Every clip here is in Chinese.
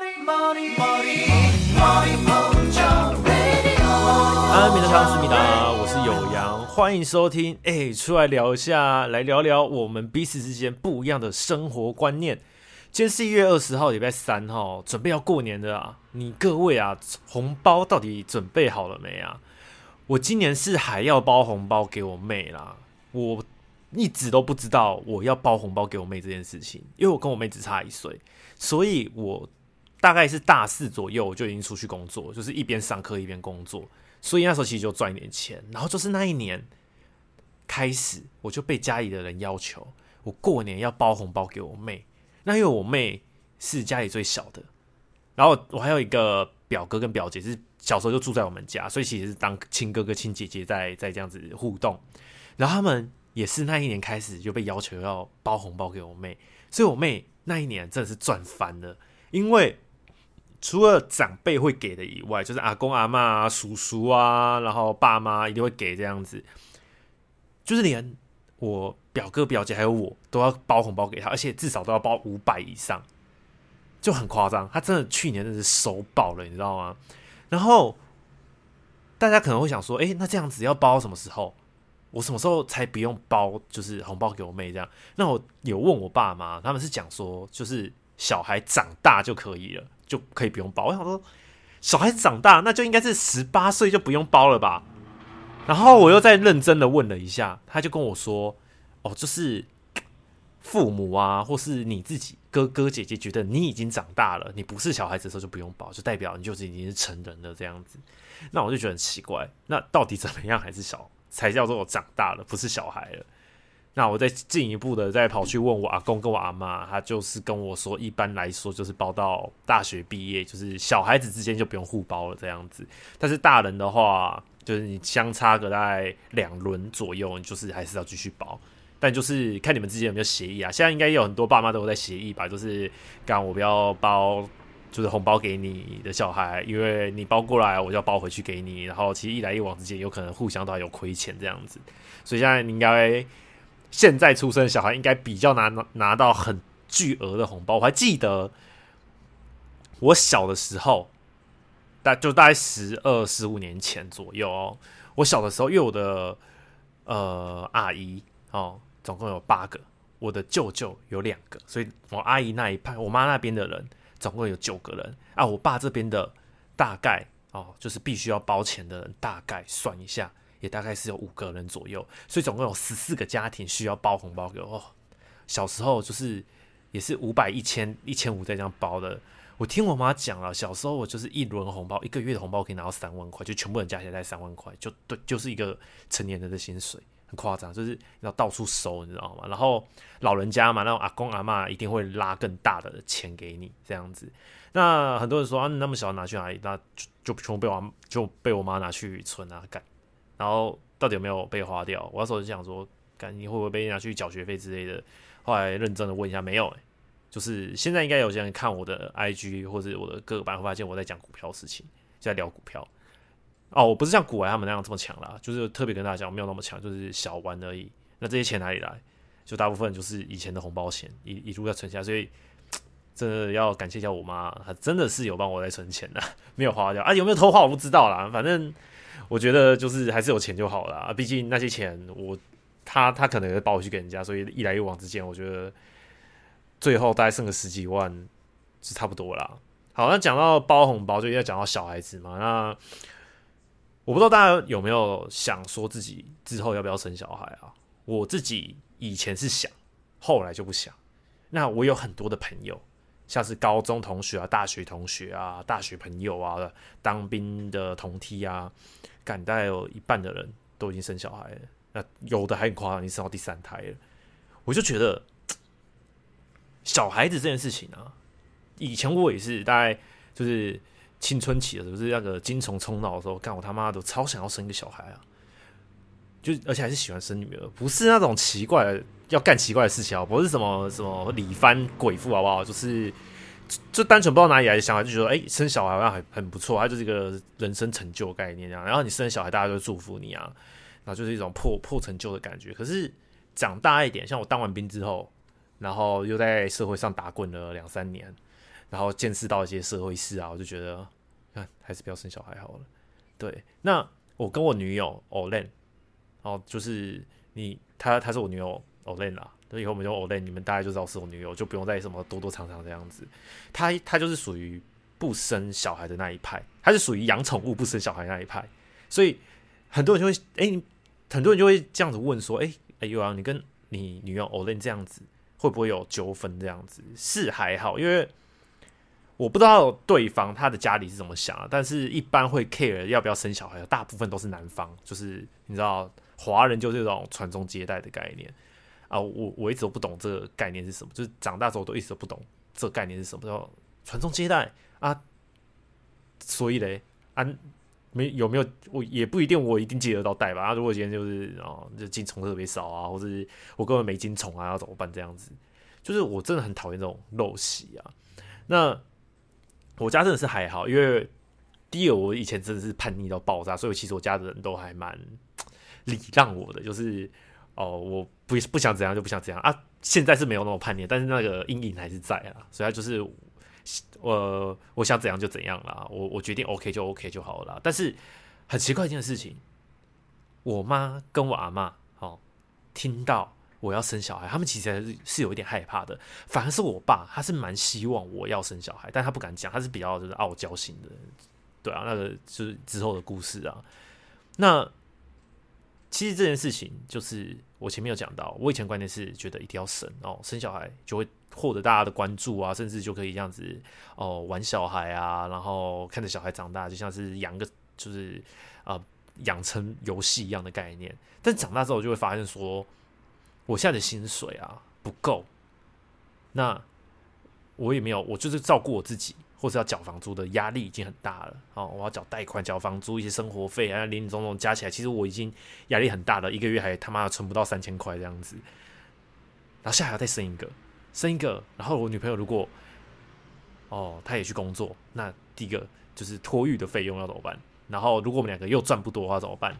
安眠的汤思密达，我是有阳，欢迎收听。哎、出来聊一下，来聊聊我们彼此之间不一样的生活观念。今天是一月二十号，礼拜三哈，准备要过年的啊，你各位啊，红包到底准备好了没啊？我今年是还要包红包给我妹啦，我一直都不知道我要包红包给我妹这件事情，因为我跟我妹只差一岁，所以我大概是大四左右我就已经出去工作，就是一边上课一边工作。所以那时候其实就赚一点钱，然后就是那一年开始，我就被家里的人要求，我过年要包红包给我妹。那因为我妹是家里最小的，然后我还有一个表哥跟表姐，是小时候就住在我们家，所以其实是当亲哥哥亲姐姐在在这样子互动。然后他们也是那一年开始就被要求要包红包给我妹，所以我妹那一年真的是赚翻了，因为。除了长辈会给的以外，就是阿公阿嬷啊、叔叔啊，然后爸妈一定会给这样子。就是连我表哥表姐还有我都要包红包给他，而且至少都要包五百以上，就很夸张。他真的去年真的是收爆了，你知道吗？然后大家可能会想说，诶，那这样子要包什么时候？我什么时候才不用包？就是红包给我妹这样？那我有问我爸妈，他们是讲说，就是小孩长大就可以了。就可以不用包。我想说，小孩子长大，那就应该是十八岁就不用包了吧？然后我又再认真的问了一下，他就跟我说：“哦，就是父母啊，或是你自己哥哥姐姐觉得你已经长大了，你不是小孩子的时候就不用包，就代表你就是已经是成人了这样子。”那我就觉得很奇怪，那到底怎么样还是小才叫做我长大了，不是小孩了？那我再进一步的再跑去问我阿公跟我阿妈，他就是跟我说，一般来说就是包到大学毕业，就是小孩子之间就不用互包了这样子。但是大人的话，就是你相差个大概两轮左右，你就是还是要继续包。但就是看你们之间有没有协议啊。现在应该有很多爸妈都有在协议吧，就是刚我不要包，就是红包给你的小孩，因为你包过来，我就要包回去给你。然后其实一来一往之间，有可能互相都还有亏钱这样子。所以现在你应该。现在出生的小孩应该比较难拿，拿到很巨额的红包。我还记得我小的时候，大就大概十二十五年前左右哦。我小的时候，因为我的呃阿姨哦，总共有八个，我的舅舅有两个，所以我阿姨那一派，我妈那边的人总共有九个人啊。我爸这边的大概哦，就是必须要包钱的人，大概算一下。也大概是有五个人左右，所以总共有十四个家庭需要包红包给我。小时候就是也是五百、一千、一千五在这样包的。我听我妈讲了，小时候我就是一轮红包，一个月的红包可以拿到三万块，就全部人加起来才三万块，就对，就是一个成年人的薪水，很夸张，就是要到处收，你知道吗？然后老人家嘛，那种阿公阿嬷一定会拉更大的钱给你，这样子。那很多人说啊，那么小拿去哪里？那就就全部被我就被我妈拿去存啊，干。然后到底有没有被花掉？我那时候就想说，看你会不会被拿去缴学费之类的。后来认真的问一下，没有、欸。就是现在应该有些人看我的 IG 或者我的各个版，会发现我在讲股票事情，在聊股票。哦，我不是像股癌他们那样这么强啦，就是特别跟大家讲，没有那么强，就是小玩而已。那这些钱哪里来？就大部分就是以前的红包钱，一一路在存下。所以 真的要感谢一下我妈，她真的是有帮我在存钱的，没有花掉啊。有没有偷花我不知道啦，反正。我觉得就是还是有钱就好了，毕竟那些钱我他他可能会包回去给人家，所以一来一往之间，我觉得最后大概剩个十几万是差不多啦。好，那讲到包红包，就要讲到小孩子嘛。那我不知道大家有没有想说自己之后要不要生小孩啊？我自己以前是想，后来就不想。那我有很多的朋友。像是高中同学啊、大学同学啊、大学朋友啊、当兵的同梯啊，感大概有一半的人都已经生小孩了。那有的还很夸张，已经生到第三胎了。我就觉得 小孩子这件事情啊，以前我也是大概就是青春期的时候，就是那个精虫冲脑的时候，干我他妈都超想要生一个小孩啊！就而且还是喜欢生女儿，不是那种奇怪的。要干奇怪的事情啊，不是什么什么李番鬼妇好不好？就是就，单纯不知道哪里来的想法，就觉得哎、生小孩好像很很不错，它就是一个人生成就概念这样。然后你生小孩，大家都会祝福你啊，然后就是一种破破成就的感觉。可是长大一点，像我当完兵之后，然后又在社会上打滚了两三年，然后见识到一些社会事啊，我就觉得，看还是不要生小孩好了。对，那我跟我女友 Olen，哦，就是你，她她是我女友 Olen 啦，所以后我们就 Olen，你们大概就知道是我女友，就不用再什么多多长长这样子。她她就是属于不生小孩的那一派，她是属于养宠物不生小孩那一派，所以很多人就会，哎、欸，很多人就会这样子问说，哎、欸，哎呦啊，你跟你女友 Olen 这样子。会不会有纠纷这样子？是还好，因为我不知道对方他的家里是怎么想的，但是一般会 care 要不要生小孩，大部分都是男方，就是你知道，华人就是这种传宗接代的概念啊。我我一直都不懂这个概念是什么，就是长大之后都一直都不懂这个概念是什么，叫传宗接代啊。所以嘞，啊。没有没有，我也不一定，我一定接得到代吧。啊，如果今天就是哦，就金虫特别少啊，或者是我根本没金虫啊，要怎么办？这样子，就是我真的很讨厌这种陋习啊。那我家真的是还好，因为第二我以前真的是叛逆到爆炸，所以其实我家的人都还蛮礼让我的，就是哦，我不不想怎样就不想怎样啊。现在是没有那么叛逆，但是那个阴影还是在啊，所以他就是。我我想怎样就怎样啦，我我决定 OK 就 OK 就好了。但是很奇怪一件事情，我妈跟我阿嬷哦，听到我要生小孩，他们其实是是有一点害怕的。反而是我爸，他是蛮希望我要生小孩，但他不敢讲，他是比较就是傲娇型的。对啊，那个就是之后的故事啊。那其实这件事情就是我前面有讲到，我以前观念是觉得一定要生哦，生小孩就会。获得大家的关注啊，甚至就可以这样子哦，玩小孩啊，然后看着小孩长大，就像是养个就是啊养成游戏一样的概念。但长大之后就会发现说，我现在的薪水啊不够，那我也没有，我就是照顾我自己，或者要缴房租的压力已经很大了。哦，我要缴贷款、缴房租、一些生活费啊，林林总总加起来，其实我已经压力很大了，一个月还他妈存不到三千块这样子，然后下还要再生一个。生一个，然后我女朋友如果哦，她也去工作，那第一个就是托育的费用要怎么办？然后如果我们两个又赚不多的话怎么办？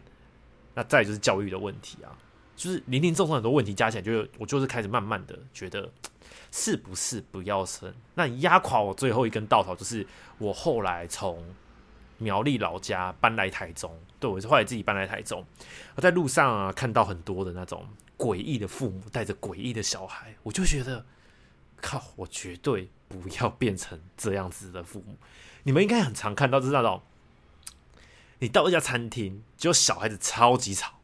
那再就是教育的问题啊，就是林林总总很多问题加起来，就我就是开始慢慢的觉得是不是不要生？那压垮我最后一根稻草就是我后来从苗栗老家搬来台中，对，我是后来自己搬来台中，我在路上啊看到很多的那种诡异的父母带着诡异的小孩，我就觉得。靠！我绝对不要变成这样子的父母。你们应该很常看到，就是那种你到一家餐厅，就小孩子超级吵，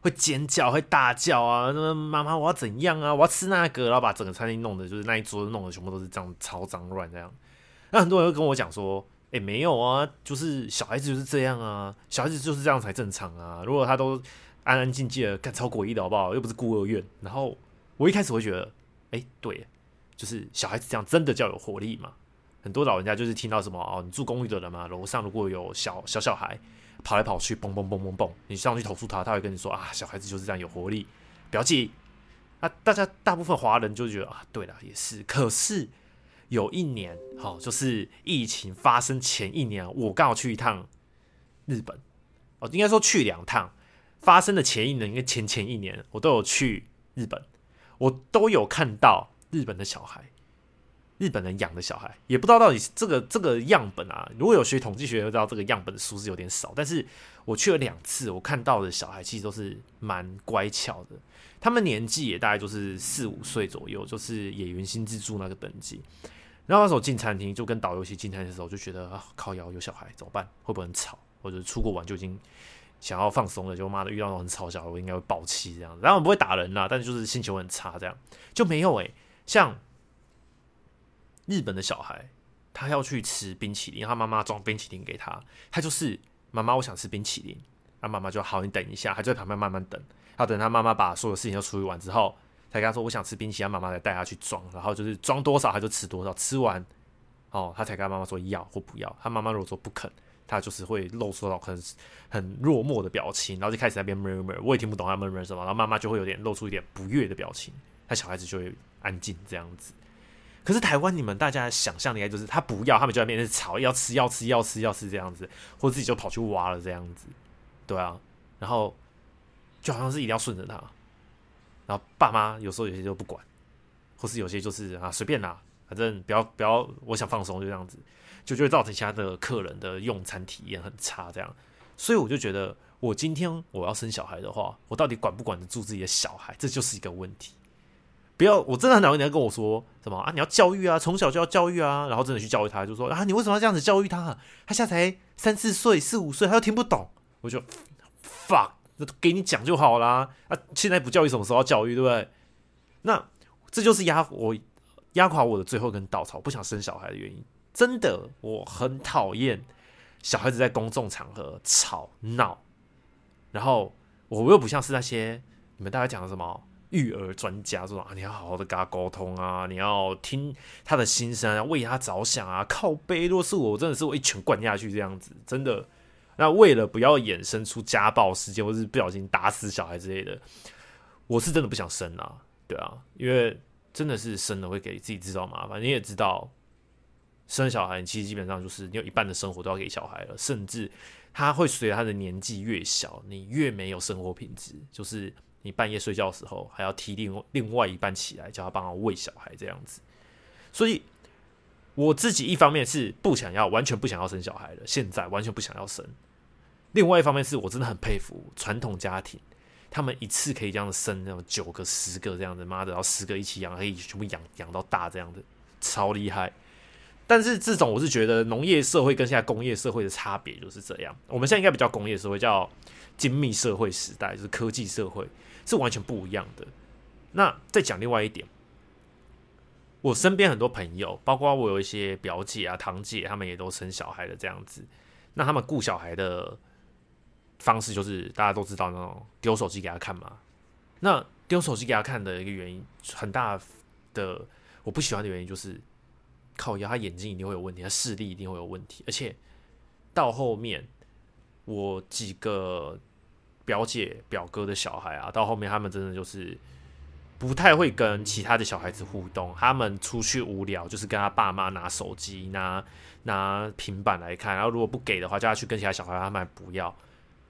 会尖叫，会大叫啊！那妈妈，我要怎样啊？我要吃那个，然后把整个餐厅弄得就是那一桌弄得全部都是这样超脏乱这样。那很多人会跟我讲说：“哎、欸，没有啊，就是小孩子就是这样啊，小孩子就是这样才正常啊。如果他都安安静静的，干超诡异的好不好？又不是孤儿院。”然后我一开始会觉得：“哎、欸，对。”就是小孩子这样真的叫有活力嘛？很多老人家就是听到什么哦，你住公寓的人嘛，楼上如果有小小小孩跑来跑去，蹦蹦蹦蹦蹦，你上去投诉他，他会跟你说啊，小孩子就是这样有活力，不要介意。啊，大家大部分华人就觉得啊，对了，也是。可是有一年，好，就是疫情发生前一年，我刚好去一趟日本，哦，应该说去两趟。发生的前一年，应该前前一年，我都有去日本，我都有看到。日本的小孩，日本人养的小孩，也不知道到底这个这个样本啊。如果有学统计学，就知道这个样本的数字有点少。但是我去了两次，我看到的小孩其实都是蛮乖巧的。他们年纪也大概就是四五岁左右，就是野原新之助那个等级。然后那时候进餐厅，就跟导游一起进餐厅的时候，就觉得啊，靠腰有小孩怎么办？会不会很吵？或者出国玩就已经想要放松了，就妈的遇到那种很吵小孩，我应该会爆气这样子。然后我不会打人啦，但是就是心情很差，这样就没有诶、像日本的小孩，他要去吃冰淇淋，他妈妈装冰淇淋给他，他就是妈妈，我想吃冰淇淋，那妈妈就好，你等一下，他就在旁边慢慢等，要等他妈妈把所有事情都处理完之后，才跟他说我想吃冰淇淋，他妈妈再带他去装，然后就是装多少他就吃多少，吃完哦，他才跟他妈妈说要或不要，他妈妈如果说不肯，他就是会露出那种很很落寞的表情，然后就开始在那边 murmur，我也听不懂他 murmur 什么，然后妈妈就会有点露出一点不悦的表情，他小孩子就会。安静这样子，可是台湾你们大家想象的应该就是他不要，他们就在那边吵，要吃要吃要吃要吃这样子，或者自己就跑去挖了这样子，对啊，然后就好像是一定要顺着他，然后爸妈有时候有些就不管，或是有些就是啊随便啦，反正不要不要，我想放松就这样子，就就会造成其他的客人的用餐体验很差这样。所以我就觉得，我今天我要生小孩的话，我到底管不管得住自己的小孩，这就是一个问题。不要，我真的很讨厌人家跟我说什么啊，你要教育啊，从小就要教育啊，然后真的去教育他，就说啊，你为什么要这样子教育他？他现在才三四岁、四五岁，他又听不懂。我就 fuck，那给你讲就好啦。啊，现在不教育，什么时候要教育，对不对？那这就是压我压垮我的最后一根稻草，不想生小孩的原因。真的，我很讨厌小孩子在公众场合吵闹，然后我又不像是那些你们大概讲的什么。育儿专家说啊，你要好好的跟他沟通啊，你要听他的心声啊，为他着想啊。靠背，若是我，真的是我一拳灌下去这样子，真的。那为了不要衍生出家暴事件，或是不小心打死小孩之类的，我是真的不想生啊。对啊，因为真的是生了会给自己制造麻烦。你也知道，生小孩其实基本上就是你有一半的生活都要给小孩了，甚至他会随着他的年纪越小，你越没有生活品质，就是。你半夜睡觉的时候，还要踢另另外一半起来，叫他帮他喂小孩这样子。所以我自己一方面是不想要，完全不想要生小孩的，现在完全不想要生。另外一方面是我真的很佩服传统家庭，他们一次可以这样生那种九个、十个这样子，妈的，然后十个一起养，可以全部养养到大这样子，超厉害。但是这种我是觉得农业社会跟现在工业社会的差别就是这样。我们现在应该比较工业社会，叫精密社会时代，就是科技社会。是完全不一样的。那再讲另外一点，我身边很多朋友，包括我有一些表姐啊、堂姐，他们也都生小孩的这样子。那他们顾小孩的方式，就是大家都知道那种丢手机给他看嘛。那丢手机给他看的一个原因，很大的我不喜欢的原因就是，靠腰，他眼睛一定会有问题，他视力一定会有问题，而且到后面我几个。表姐、表哥的小孩啊，到后面他们真的就是不太会跟其他的小孩子互动。他们出去无聊，就是跟他爸妈拿手机、拿拿平板来看。然后如果不给的话，叫他去跟其他小孩，他们还不要。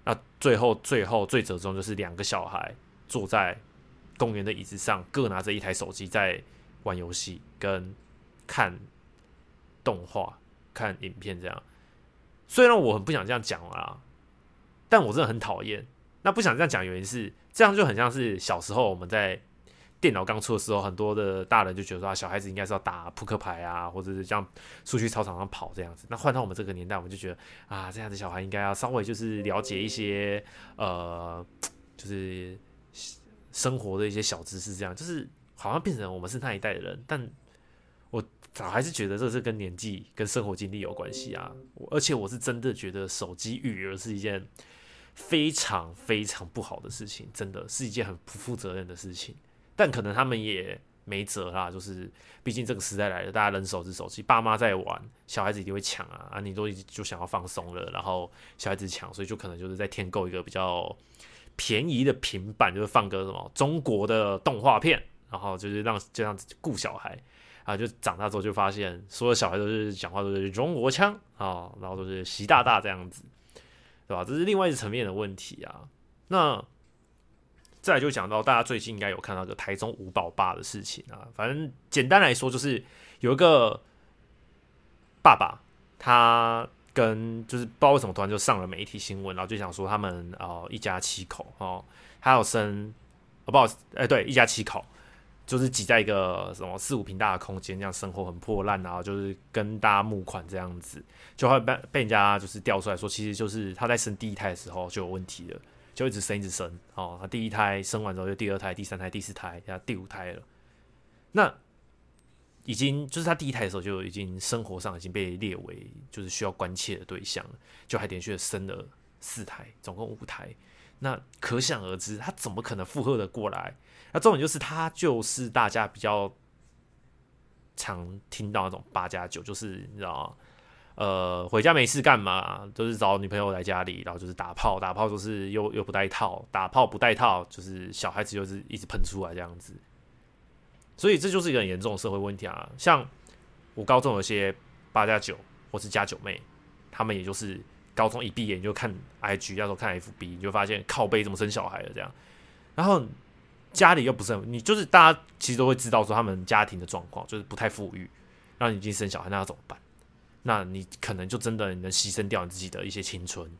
那最后、最后、最折中就是两个小孩坐在公园的椅子上，各拿着一台手机在玩游戏、跟看动画、看影片这样。虽然我很不想这样讲啦，但我真的很讨厌。那不想这样讲，原因是这样就很像是小时候我们在电脑刚出的时候，很多的大人就觉得说啊，小孩子应该是要打扑克牌啊，或者是这样出去操场上跑这样子。那换到我们这个年代，我们就觉得啊，这样的小孩应该要稍微就是了解一些呃，就是生活的一些小知识，这样就是好像变成我们是那一代的人。但我早还是觉得这是跟年纪跟生活经历有关系啊。而且我是真的觉得手机育儿是一件。非常非常不好的事情，真的是一件很不负责任的事情。但可能他们也没辙啦，就是毕竟这个时代来了，大家人手只手机，爸妈在玩，小孩子一定会抢啊啊！你都已经就想要放松了，然后小孩子抢，所以就可能就是在添购一个比较便宜的平板，就是放个什么中国的动画片，然后就是让这样子顾小孩啊，就长大之后就发现所有小孩都是讲话都是中国腔啊，然后都是习大大这样子。对吧？这是另外一个层面的问题啊。那再来就讲到大家最近应该有看到个台中五宝爸的事情啊。反正简单来说，就是有一个爸爸，他跟就是不知道为什么突然就上了媒体新闻，然后就想说他们哦一家七口哦，还有生哦不好意思，哎对，一家七口。就是挤在一个什么四五平大的空间，这样生活很破烂，然后就是跟大家募款这样子，就会被被人家就是调出来说，其实就是他在生第一胎的时候就有问题了，就一直生一直生哦，他第一胎生完之后就第二胎、第三胎、第四胎，然后第五胎了，那已经就是他第一胎的时候就已经生活上已经被列为就是需要关切的对象了，就还连续的生了四胎，总共五胎。那可想而知，他怎么可能负荷的过来？那重点就是他就是大家比较常听到那种八加九，就是你知道？呃，回家没事干嘛，都是找女朋友来家里，然后就是打炮，打炮就是又又不带套，打炮不带套，就是小孩子就是一直喷出来这样子。所以这就是一个很严重的社会问题啊！像我高中有些八加九或是加九妹，他们也就是。高中一毕业你就看 IG，要说看 FB，你就发现靠背怎么生小孩了这样，然后家里又不是很，你就是大家其实都会知道说他们家庭的状况就是不太富裕，让你已经生小孩，那要怎么办？那你可能就真的能牺牲掉你自己的一些青春，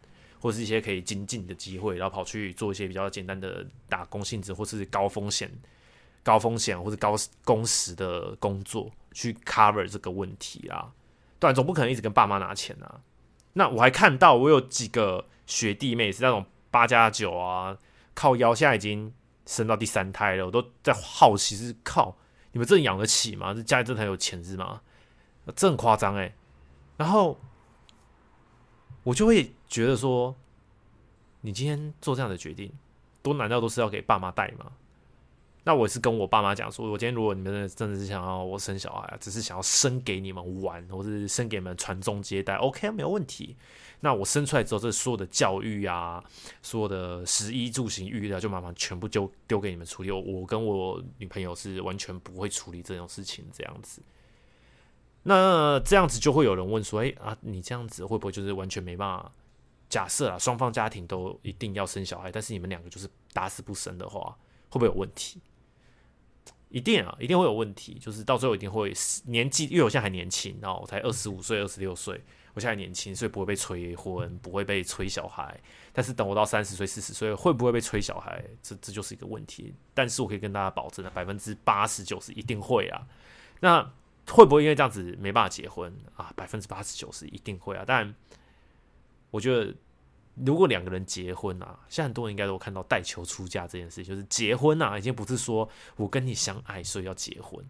或是一些可以精进的机会，然后跑去做一些比较简单的打工性质，或是高风险、高风险或者高工时的工作，去 cover 这个问题啊。对，总不可能一直跟爸妈拿钱啊。那我还看到我有几个学弟妹是那种八加九啊，靠腰，现在已经生到第三胎了，我都在好奇是靠你们真的养得起吗？这家里真的很有钱是吗？这很夸张哎。然后我就会觉得说，你今天做这样的决定，都难道都是要给爸妈带吗？那我是跟我爸妈讲说，我今天如果你们真的是想要我生小孩，只是想要生给你们玩，或是生给你们传宗接代，OK，没有问题。那我生出来之后，这所有的教育啊，所有的食衣住行育乐，就麻烦全部就丢给你们处理。我跟我女朋友是完全不会处理这种事情，这样子。那这样子就会有人问说：“哎啊，你这样子会不会就是完全没办法？假设啊，双方家庭都一定要生小孩，但是你们两个就是打死不生的话，会不会有问题？一定啊，一定会有问题。就是到最后一定会年纪，因为我现在还年轻，然后我才二十五岁、二十六岁，我现在年轻，所以不会被催婚，不会被催小孩。但是等我到三十岁、四十岁，会不会被催小孩？这这就是一个问题。但是我可以跟大家保证的，百分之八十九十一定会啊。那。会不会因为这样子没办法结婚啊？百分之八十九十一定会啊！但我觉得，如果两个人结婚啊，现在很多人应该都看到带球出嫁这件事，就是结婚啊，已经不是说我跟你相爱所以要结婚，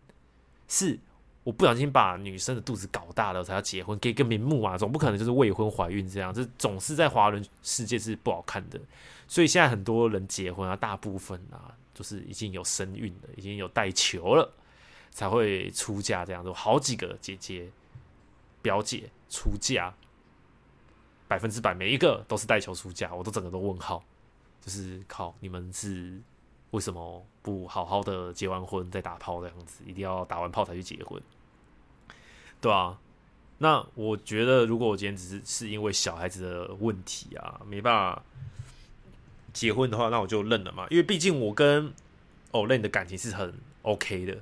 是我不小心把女生的肚子搞大了才要结婚，给个名目啊，总不可能就是未婚怀孕这样，这总是在华人世界是不好看的。所以现在很多人结婚啊，大部分啊，就是已经有身孕了，已经有带球了。才会出嫁这样子，好几个姐姐、表姐出嫁，百分之百每一个都是带球出价，我都整个都问号，就是靠你们是为什么不好好的结完婚再打炮这样子，一定要打完炮才去结婚，对啊，那我觉得如果我今天只是是因为小孩子的问题啊，没办法结婚的话，那我就认了嘛，因为毕竟我跟 Olen 的感情是很 OK 的。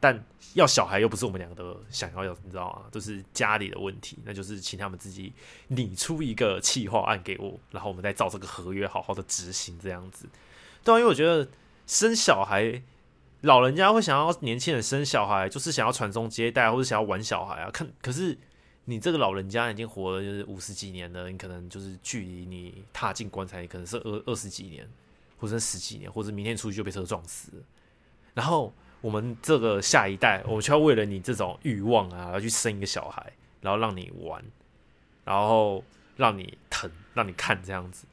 但要小孩又不是我们两个的想要要，你知道吗？这是家里的问题，那就是请他们自己拟出一个企划案给我，然后我们再照这个合约好好的执行这样子。对啊，因为我觉得生小孩，老人家会想要年轻人生小孩，就是想要传宗接代，或者想要玩小孩啊。看，可是你这个老人家已经活了就是五十几年了，你可能就是距离你踏进棺材，你可能是二二十几年，或者十几年，或者明天出去就被车撞死，然后。我们这个下一代，我们就要为了你这种欲望啊，要去生一个小孩，然后让你玩，然后让你疼，让你看这样子。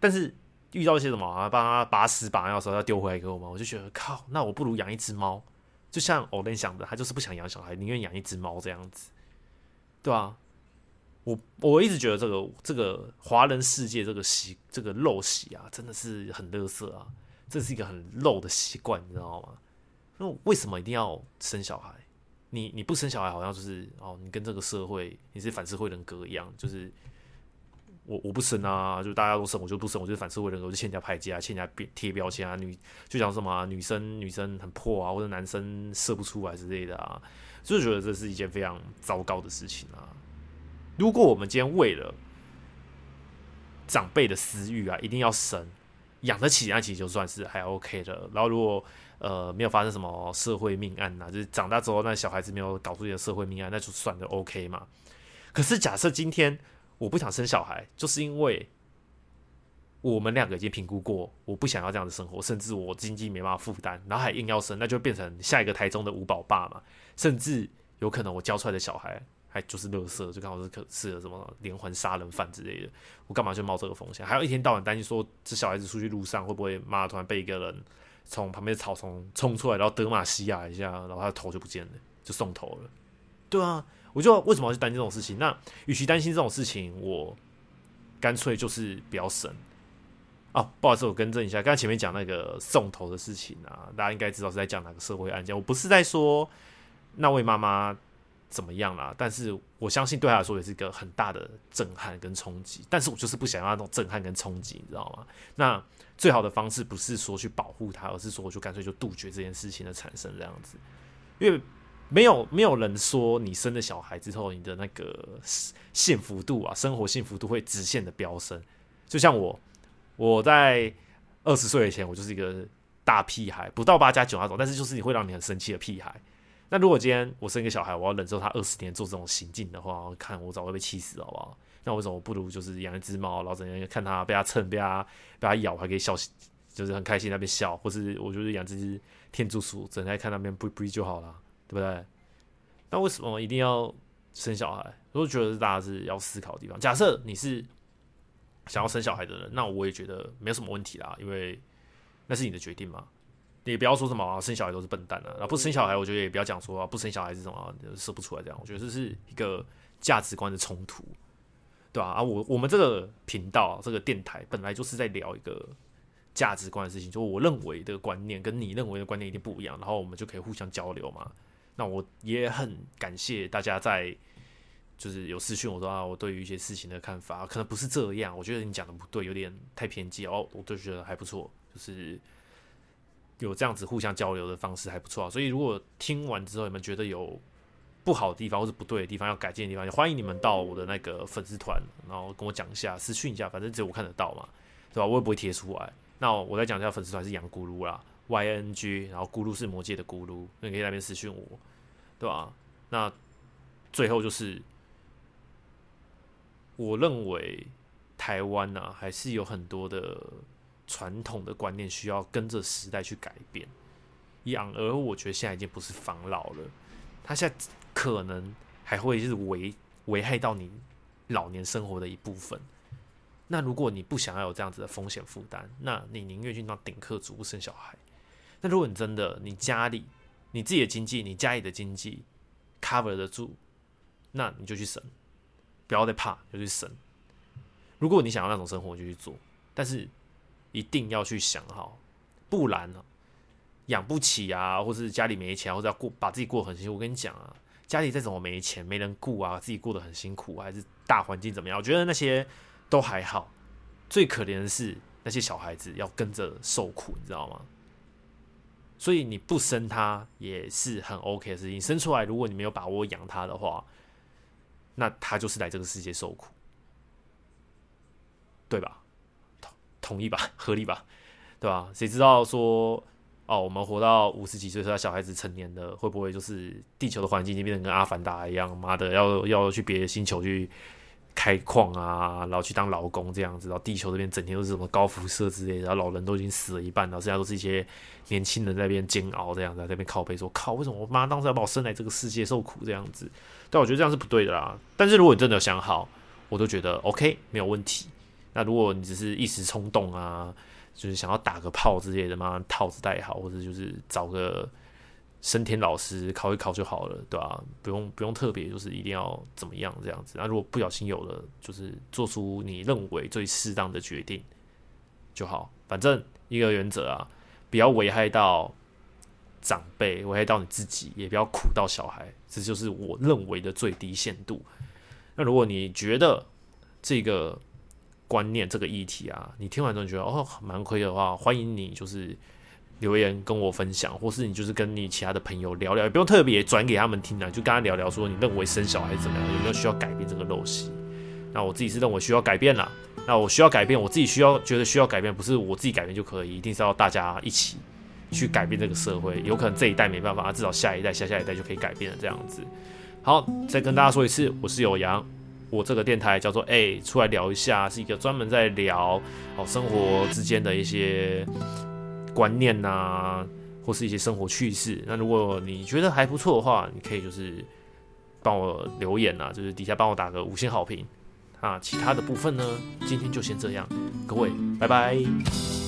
但是遇到一些什么啊，帮他把屎把尿的时候要丢回来给我们，我就觉得靠，那我不如养一只猫。就像欧伦想的，他就是不想养小孩，宁愿养一只猫这样子，对啊，我我一直觉得这个这个华人世界这个习这个陋习啊，真的是很垃圾啊，这是一个很陋的习惯，你知道吗？那为什么一定要生小孩？你你不生小孩，好像就是哦，你跟这个社会你是反社会人格一样，就是我我不生啊，就大家都生，我就不生，我就是反社会人格，我就欠人家排挤啊，欠人家贴标签啊。女就讲什么、女生女生很破啊，或者男生射不出来之类的啊，就觉得这是一件非常糟糕的事情啊。如果我们今天为了长辈的私欲啊，一定要生，养得起，那其实就算是还 OK 的。然后如果呃，没有发生什么社会命案呐、啊，就是长大之后那小孩子没有搞出一个社会命案，那就算的 OK 嘛。可是假设今天我不想生小孩，就是因为我们两个已经评估过，我不想要这样的生活，甚至我经济没办法负担，然后还硬要生，那就变成下一个台中的五宝爸嘛。甚至有可能我教出来的小孩还就是垃圾，就刚好是可是什么连环杀人犯之类的，我干嘛去冒这个风险？还有一天到晚担心说，这小孩子出去路上会不会妈突然被一个人。从旁边的草丛冲出来，然后德玛西亚一下，然后他的头就不见了，就送头了。对啊，我就为什么要去担心这种事情？那与其担心这种事情，我干脆就是不要生。哦，不好意思，我更正一下，刚才前面讲那个送头的事情啊，大家应该知道是在讲哪个社会案件。我不是在说那位妈妈怎么样啦，但是我相信对他来说也是一个很大的震撼跟冲击。但是我就是不想要那种震撼跟冲击，你知道吗？那。最好的方式不是说去保护他，而是说我就干脆就杜绝这件事情的产生这样子，因为没有没有人说你生了小孩之后，你的那个幸福度啊，生活幸福度会直线的飙升。就像我，我在二十岁以前，我就是一个大屁孩，不到八加九那种，但是就是你会让你很生气的屁孩。那如果今天我生一个小孩，我要忍受他二十年做这种行径的话，我看我早会被气死，好不好？那为什么不如就是养一只猫，然后整天看它被它蹭、被它被它咬，还可以笑，就是很开心那边笑，或是我就是养只天竺鼠，整天看那边不不就好了，对不对？那为什么一定要生小孩？我觉得是大家是要思考的地方。假设你是想要生小孩的人，那我也觉得没有什么问题啦，因为那是你的决定嘛。你也不要说什么、生小孩都是笨蛋啊，然后不生小孩，我觉得也不要讲说、啊、不生小孩是什么、啊、生不出来这样。我觉得这是一个价值观的冲突。对吧？啊，我我们这个频道这个电台本来就是在聊一个价值观的事情，就我认为的观念跟你认为的观念一定不一样，然后我们就可以互相交流嘛。那我也很感谢大家在就是有私讯我说啊，我对于一些事情的看法可能不是这样，我觉得你讲的不对，有点太偏激哦，我都觉得还不错，就是有这样子互相交流的方式还不错啊。所以如果听完之后你们觉得有。不好的地方或是不对的地方，要改进的地方，欢迎你们到我的那个粉丝团，然后跟我讲一下，私讯一下，反正只有我看得到嘛，对吧？我也不会贴出来。那我再讲一下粉丝团是杨咕噜啦，Y N G，然后咕噜是魔界的咕噜，那你可以那边私讯我，对吧？那最后就是，我认为台湾呢、啊，还是有很多的传统的观念需要跟着时代去改变。养儿，我觉得现在已经不是防老了，他现在。可能还会是危危害到你老年生活的一部分。那如果你不想要有这样子的风险负担，那你宁愿去当顶客族生小孩。那如果你真的你家里你自己的经济，你家里的经济 cover 得住，那你就去生，不要再怕，就去生。如果你想要那种生活，就去做，但是一定要去想好，不然呢，养不起啊，或是家里没钱，或者要过把自己过很辛苦。我跟你讲啊。家里再怎么没钱，没人顾啊，自己过得很辛苦，还是大环境怎么样？我觉得那些都还好。最可怜的是那些小孩子要跟着受苦，你知道吗？所以你不生他也是很 OK 的事情。生出来，如果你没有把握养他的话，那他就是来这个世界受苦，对吧？同同意吧？合理吧？对吧？谁知道说？哦，我们活到五十几岁，他小孩子成年了，会不会就是地球的环境已经变成跟阿凡达一样？妈的，要要去别的星球去开矿啊，然后去当劳工这样子，然后地球这边整天都是什么高辐射之类的，然后老人都已经死了一半，然后剩下都是一些年轻人在那边煎熬这样子，在那边靠背说靠，为什么我妈当时要把我生来这个世界受苦这样子？但我觉得这样是不对的啦。但是如果你真的有想好，我都觉得 OK 没有问题。那如果你只是一时冲动啊，就是想要打个炮之类的嘛，套子戴好，或者就是找个升天老师考一考就好了，对吧、不用不用特别，就是一定要怎么样这样子。那如果不小心有了，就是做出你认为最适当的决定就好。反正一个原则啊，不要危害到长辈，危害到你自己，也不要苦到小孩，这就是我认为的最低限度。那如果你觉得这个，观念这个议题啊，你听完之后觉得哦蛮亏的话，欢迎你就是留言跟我分享，或是你就是跟你其他的朋友聊聊，也不用特别转给他们听啊，就跟他聊聊说你认为生小孩怎么样，有没有需要改变这个陋习？那我自己是认为需要改变啦，那我需要改变，我自己需要觉得需要改变，不是我自己改变就可以，一定是要大家一起去改变这个社会。有可能这一代没办法，至少下一代、下下一代就可以改变了这样子。好，再跟大家说一次，我是有阳。我这个电台叫做哎、欸，出来聊一下，是一个专门在聊哦生活之间的一些观念呐、啊，或是一些生活趣事。那如果你觉得还不错的话，你可以就是帮我留言呐，就是底下帮我打个五星好评啊。其他的部分呢，今天就先这样，各位拜拜。